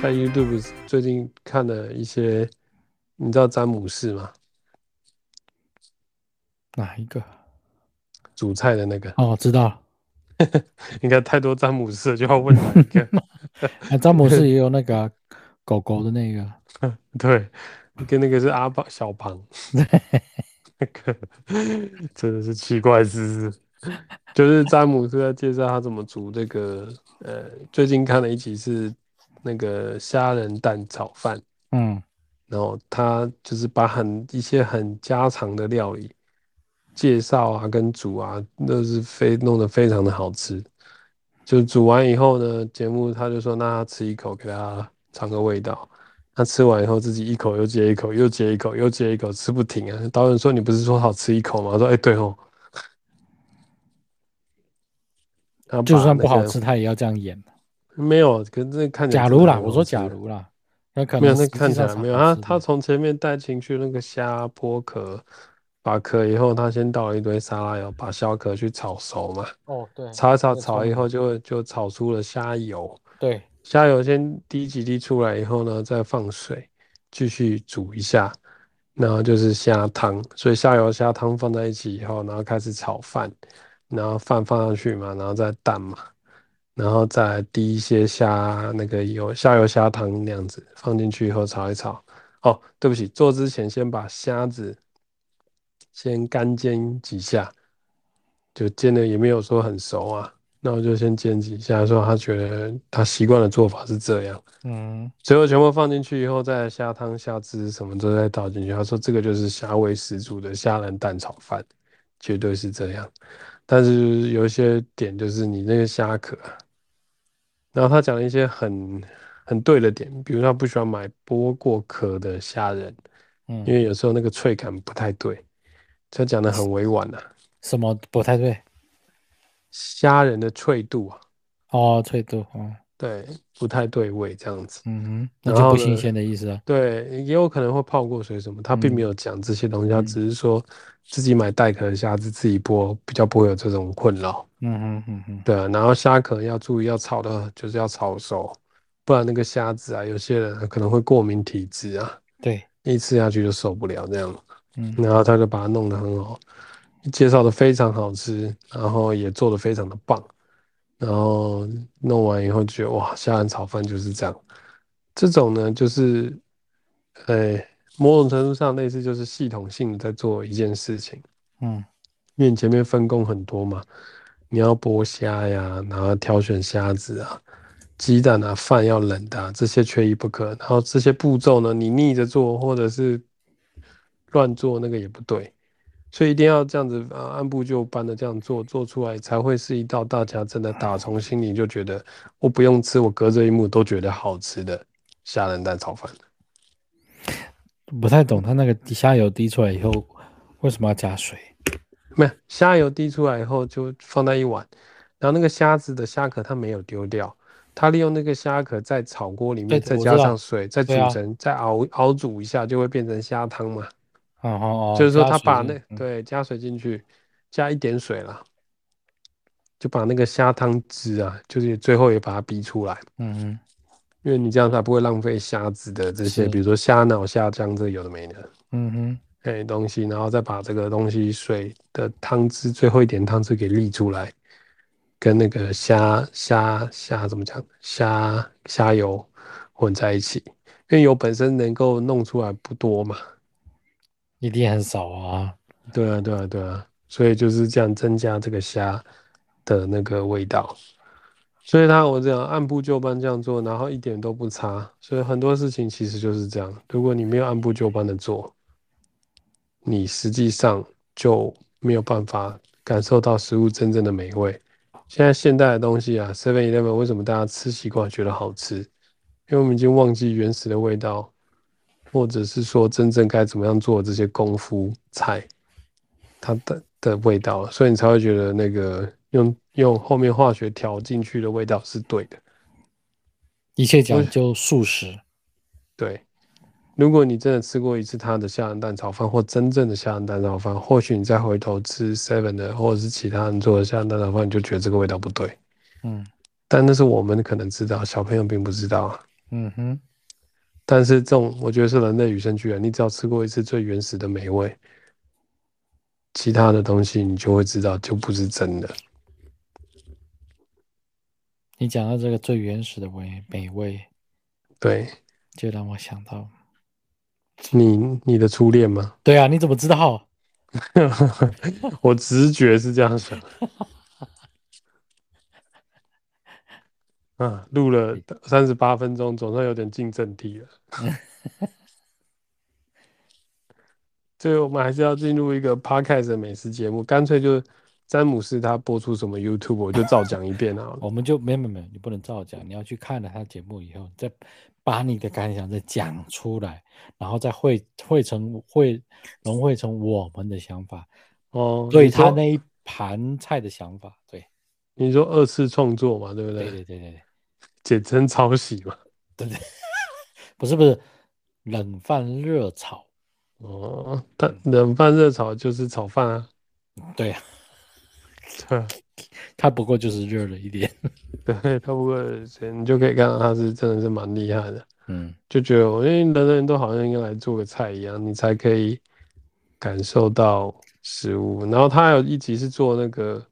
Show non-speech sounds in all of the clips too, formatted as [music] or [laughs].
在 YouTube 最近看了一些，你知道詹姆士吗？哪一个？煮菜的那个？哦，知道了。[laughs] 应该太多詹姆士，就要问哪一个？[laughs] 詹姆士也有那个狗狗的那个。[laughs] 对，跟那个是阿胖小庞。那个真的是奇怪之事。就是詹姆斯在介绍他怎么煮这个，呃，最近看了一集是那个虾仁蛋炒饭，嗯，然后他就是把很一些很家常的料理介绍啊，跟煮啊，那是非弄得非常的好吃。就煮完以后呢，节目他就说，那他吃一口给他尝个味道。他吃完以后自己一口又接一口，又接一口，又接一口，吃不停啊。导演说，你不是说好吃一口吗？我说哎、欸、对哦。就算不好吃，他也要这样演。没有，可是这看起来。假如啦，我说假如啦，那可能没有，那看起来没有。啊他从前面带进去那个虾剥壳，把壳以后，他先倒了一堆沙拉油，把虾壳去炒熟嘛。哦，对。炒一炒，炒以后就就炒出了虾油。对。虾油先滴几滴出来以后呢，再放水继续煮一下，然后就是虾汤。所以虾油虾汤放在一起以后，然后开始炒饭。然后饭放上去嘛，然后再蛋嘛，然后再滴一些虾那个油虾油虾汤那样子放进去以后炒一炒。哦，对不起，做之前先把虾子先干煎几下，就煎的也没有说很熟啊，那我就先煎几下，说他觉得他习惯的做法是这样。嗯，最后全部放进去以后，再虾汤虾汁什么都再倒进去。他说这个就是虾味十足的虾仁蛋炒饭，绝对是这样。但是有一些点，就是你那个虾壳，然后他讲了一些很很对的点，比如他不喜欢买剥过壳的虾仁，嗯，因为有时候那个脆感不太对，他讲的很委婉呐、啊。什么不太对？虾仁的脆度啊？哦，脆度，哦，对，不太对味这样子。嗯哼，那就不新鲜的意思啊。对，也有可能会泡过水什么，他并没有讲这些东西，他、嗯、只是说。自己买带壳的虾子自己剥，比较不会有这种困扰。嗯哼嗯哼，对啊。然后虾壳要注意，要炒的，就是要炒熟，不然那个虾子啊，有些人可能会过敏体质啊。对，一吃下去就受不了这样。嗯，然后他就把它弄得很好，介绍的非常好吃，然后也做的非常的棒。然后弄完以后觉得哇，虾仁炒饭就是这样。这种呢，就是，哎。某种程度上类似，就是系统性的在做一件事情，嗯，因为你前面分工很多嘛，你要剥虾呀，然后挑选虾子啊，鸡蛋啊，饭要冷的啊，这些缺一不可。然后这些步骤呢，你逆着做或者是乱做，那个也不对，所以一定要这样子啊，按部就班的这样做，做出来才会是一道大家真的打从心里就觉得我不用吃，我隔着一幕都觉得好吃的虾仁蛋炒饭。不太懂，他那个虾油滴出来以后，为什么要加水？没有，虾油滴出来以后就放在一碗，然后那个虾子的虾壳它没有丢掉，它利用那个虾壳在炒锅里面再加上水，再煮成，再熬熬煮一下，就会变成虾汤嘛。哦哦哦，就是说他把那对加水进去，加一点水了，就把那个虾汤汁啊，就是最后也把它逼出来。嗯嗯。因为你这样才不会浪费虾子的这些，比如说虾脑、虾浆，这有的没的，嗯哼，哎东西，然后再把这个东西水的汤汁最后一点汤汁给沥出来，跟那个虾虾虾怎么讲，虾虾油混在一起，因为油本身能够弄出来不多嘛，一定很少啊，对啊对啊对啊，所以就是这样增加这个虾的那个味道。所以他我这样按部就班这样做，然后一点都不差。所以很多事情其实就是这样。如果你没有按部就班的做，你实际上就没有办法感受到食物真正的美味。现在现代的东西啊，Seven Eleven 为什么大家吃习惯觉得好吃？因为我们已经忘记原始的味道，或者是说真正该怎么样做这些功夫菜，它的的味道，所以你才会觉得那个用。用后面化学调进去的味道是对的，一切讲究素食。对，如果你真的吃过一次他的虾仁蛋炒饭，或真正的虾仁蛋炒饭，或许你再回头吃 Seven 的，或者是其他人做的虾仁蛋炒饭，你就觉得这个味道不对。嗯，但那是我们可能知道，小朋友并不知道啊。嗯哼。但是这种我觉得是人类与生俱来，你只要吃过一次最原始的美味，其他的东西你就会知道就不是真的。你讲到这个最原始的美美味，对，就让我想到你你的初恋吗？对啊，你怎么知道？[laughs] 我直觉是这样想。啊，录了三十八分钟，总算有点进正题了。最后，我们还是要进入一个 podcast 的美食节目，干脆就詹姆斯他播出什么 YouTube，我就照讲一遍好了。[laughs] 我们就没有没有没有，你不能照讲，你要去看了他节目以后，再把你的感想再讲出来，然后再汇汇成汇融汇成我们的想法哦，对他那一盘菜的想法。对，你说二次创作嘛，对不对？对对对对对。简称抄袭嘛？对不对？[laughs] 不是不是，冷饭热炒哦，但冷饭热炒就是炒饭啊。对啊，对，它不过就是热了一点。[laughs] 对，它不过你就可以看到它是真的是蛮厉害的。嗯，就觉得我因为人人都好像应该来做个菜一样，你才可以感受到食物。然后他还有一集是做那个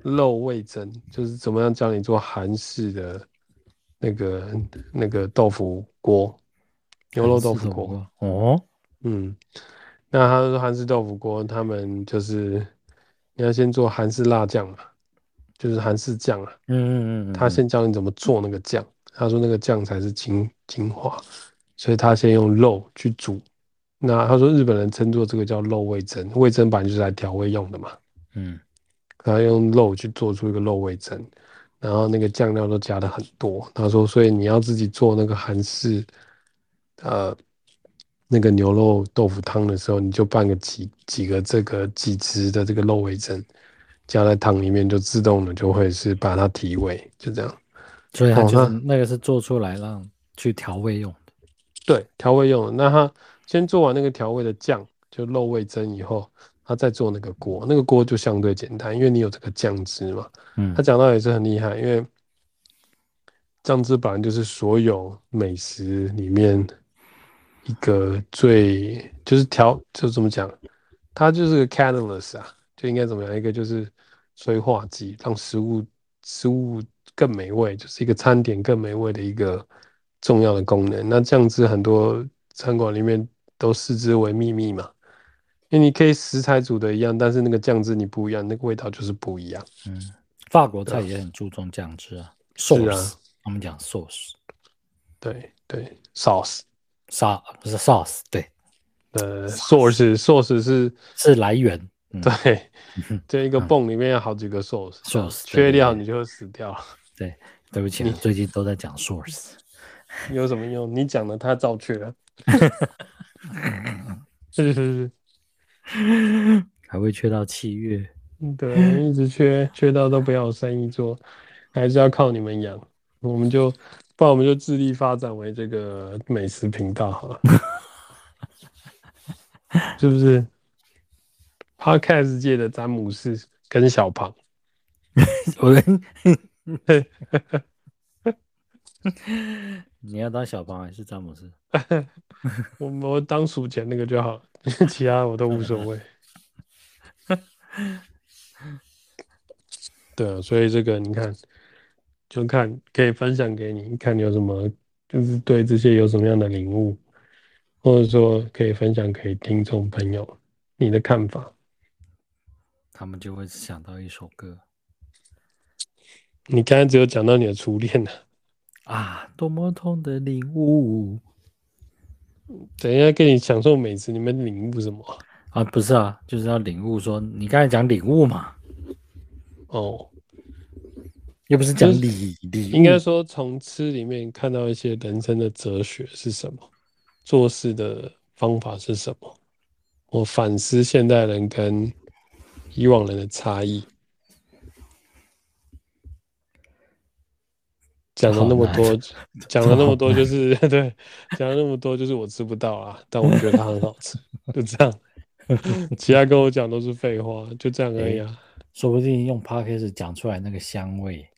肉味噌，就是怎么样教你做韩式的。那个那个豆腐锅，牛肉豆腐锅哦，嗯，那他说韩式豆腐锅，他们就是你要先做韩式辣酱嘛，就是韩式酱啊，嗯嗯嗯，他。先教你怎么做那个酱，他说那个酱才是精精华，所以他先用肉去煮，那他说日本人称作这个叫肉味噌，味噌本来就是来调味用的嘛，嗯，他用肉去做出一个肉味噌。然后那个酱料都加的很多，他说，所以你要自己做那个韩式，呃，那个牛肉豆腐汤的时候，你就拌个几几个这个几只的这个肉味噌，加在汤里面，就自动的就会是把它提味，就这样。所以它就是那个是做出来让去调味用的。对，调味用的。那他先做完那个调味的酱，就肉味噌以后。他在做那个锅，那个锅就相对简单，因为你有这个酱汁嘛。嗯，他讲到也是很厉害，因为酱汁本来就是所有美食里面一个最就是调就怎么讲，它就是个 catalyst 啊，就应该怎么样？一个就是催化剂，让食物食物更美味，就是一个餐点更美味的一个重要的功能。那酱汁很多餐馆里面都视之为秘密嘛。因为你可以食材煮的一样，但是那个酱汁你不一样，那个味道就是不一样。嗯，法国菜也很注重酱汁啊，sauce，他们讲 sauce，对对，sauce，沙不是 sauce，对，呃，source，source 是是来源，对，[laughs] 这一个泵里面有好几个 source，source 缺掉你就会死掉。对，对不起，你最近都在讲 source，有什么用？你讲的他照缺了。是是 [laughs] [laughs] 是。还会缺到七月，对，一直缺，缺到都不要有生意做，还是要靠你们养。我们就，不然我们就致力发展为这个美食频道好了，是不是？Podcast 界的詹姆斯跟小胖，[laughs] 我 [laughs] 你要当小胖还是詹姆斯？[laughs] 我我当数钱那个就好了。[laughs] 其他我都无所谓。对啊，所以这个你看，就看可以分享给你，看你有什么，就是对这些有什么样的领悟，或者说可以分享给听众朋友你的看法。他们就会想到一首歌。你刚才只有讲到你的初恋呢。啊，多么痛的领悟。等一下，跟你享受美食，你们领悟什么啊？不是啊，就是要领悟说，你刚才讲领悟嘛？哦，又不是讲理理，应该说从吃里面看到一些人生的哲学是什么，做事的方法是什么，我反思现代人跟以往人的差异。讲了那么多，讲了那么多，就是 [laughs] 对，讲了那么多，就是我吃不到啊，但我觉得它很好吃，就这样。[laughs] 其他跟我讲都是废话，就这样而已啊。说不定用 Podcast 讲出来那个香味，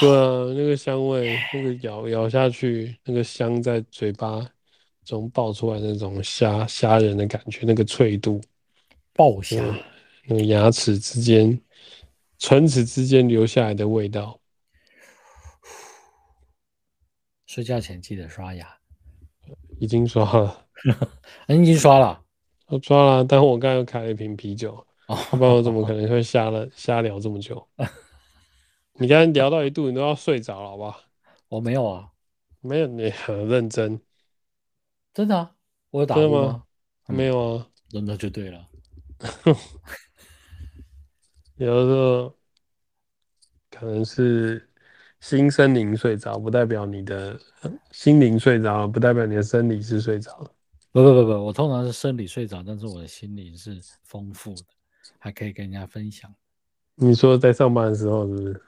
对啊，那个香味，那个咬咬下去，那个香在嘴巴中爆出来那种虾虾仁的感觉，那个脆度，爆虾，那个牙齿之间、唇齿之间留下来的味道。睡觉前记得刷牙。已经刷了，[laughs] 已经刷了，我刷了，但我刚刚又开了一瓶啤酒，不然我怎么可能会瞎了瞎聊这么久？[laughs] 你刚才聊到一度，你都要睡着了，好不好？我没有啊，没有，你很认真，真的啊？我有打过吗？吗嗯、没有啊，那那就对了。[laughs] 有的时候可能是心森林睡着，不代表你的心灵睡着，不代表你的生理是睡着了。不不不不，我通常是生理睡着，但是我的心灵是丰富的，还可以跟人家分享。你说在上班的时候是不是？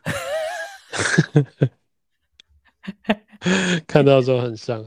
[laughs] [laughs] 看到的时候很像。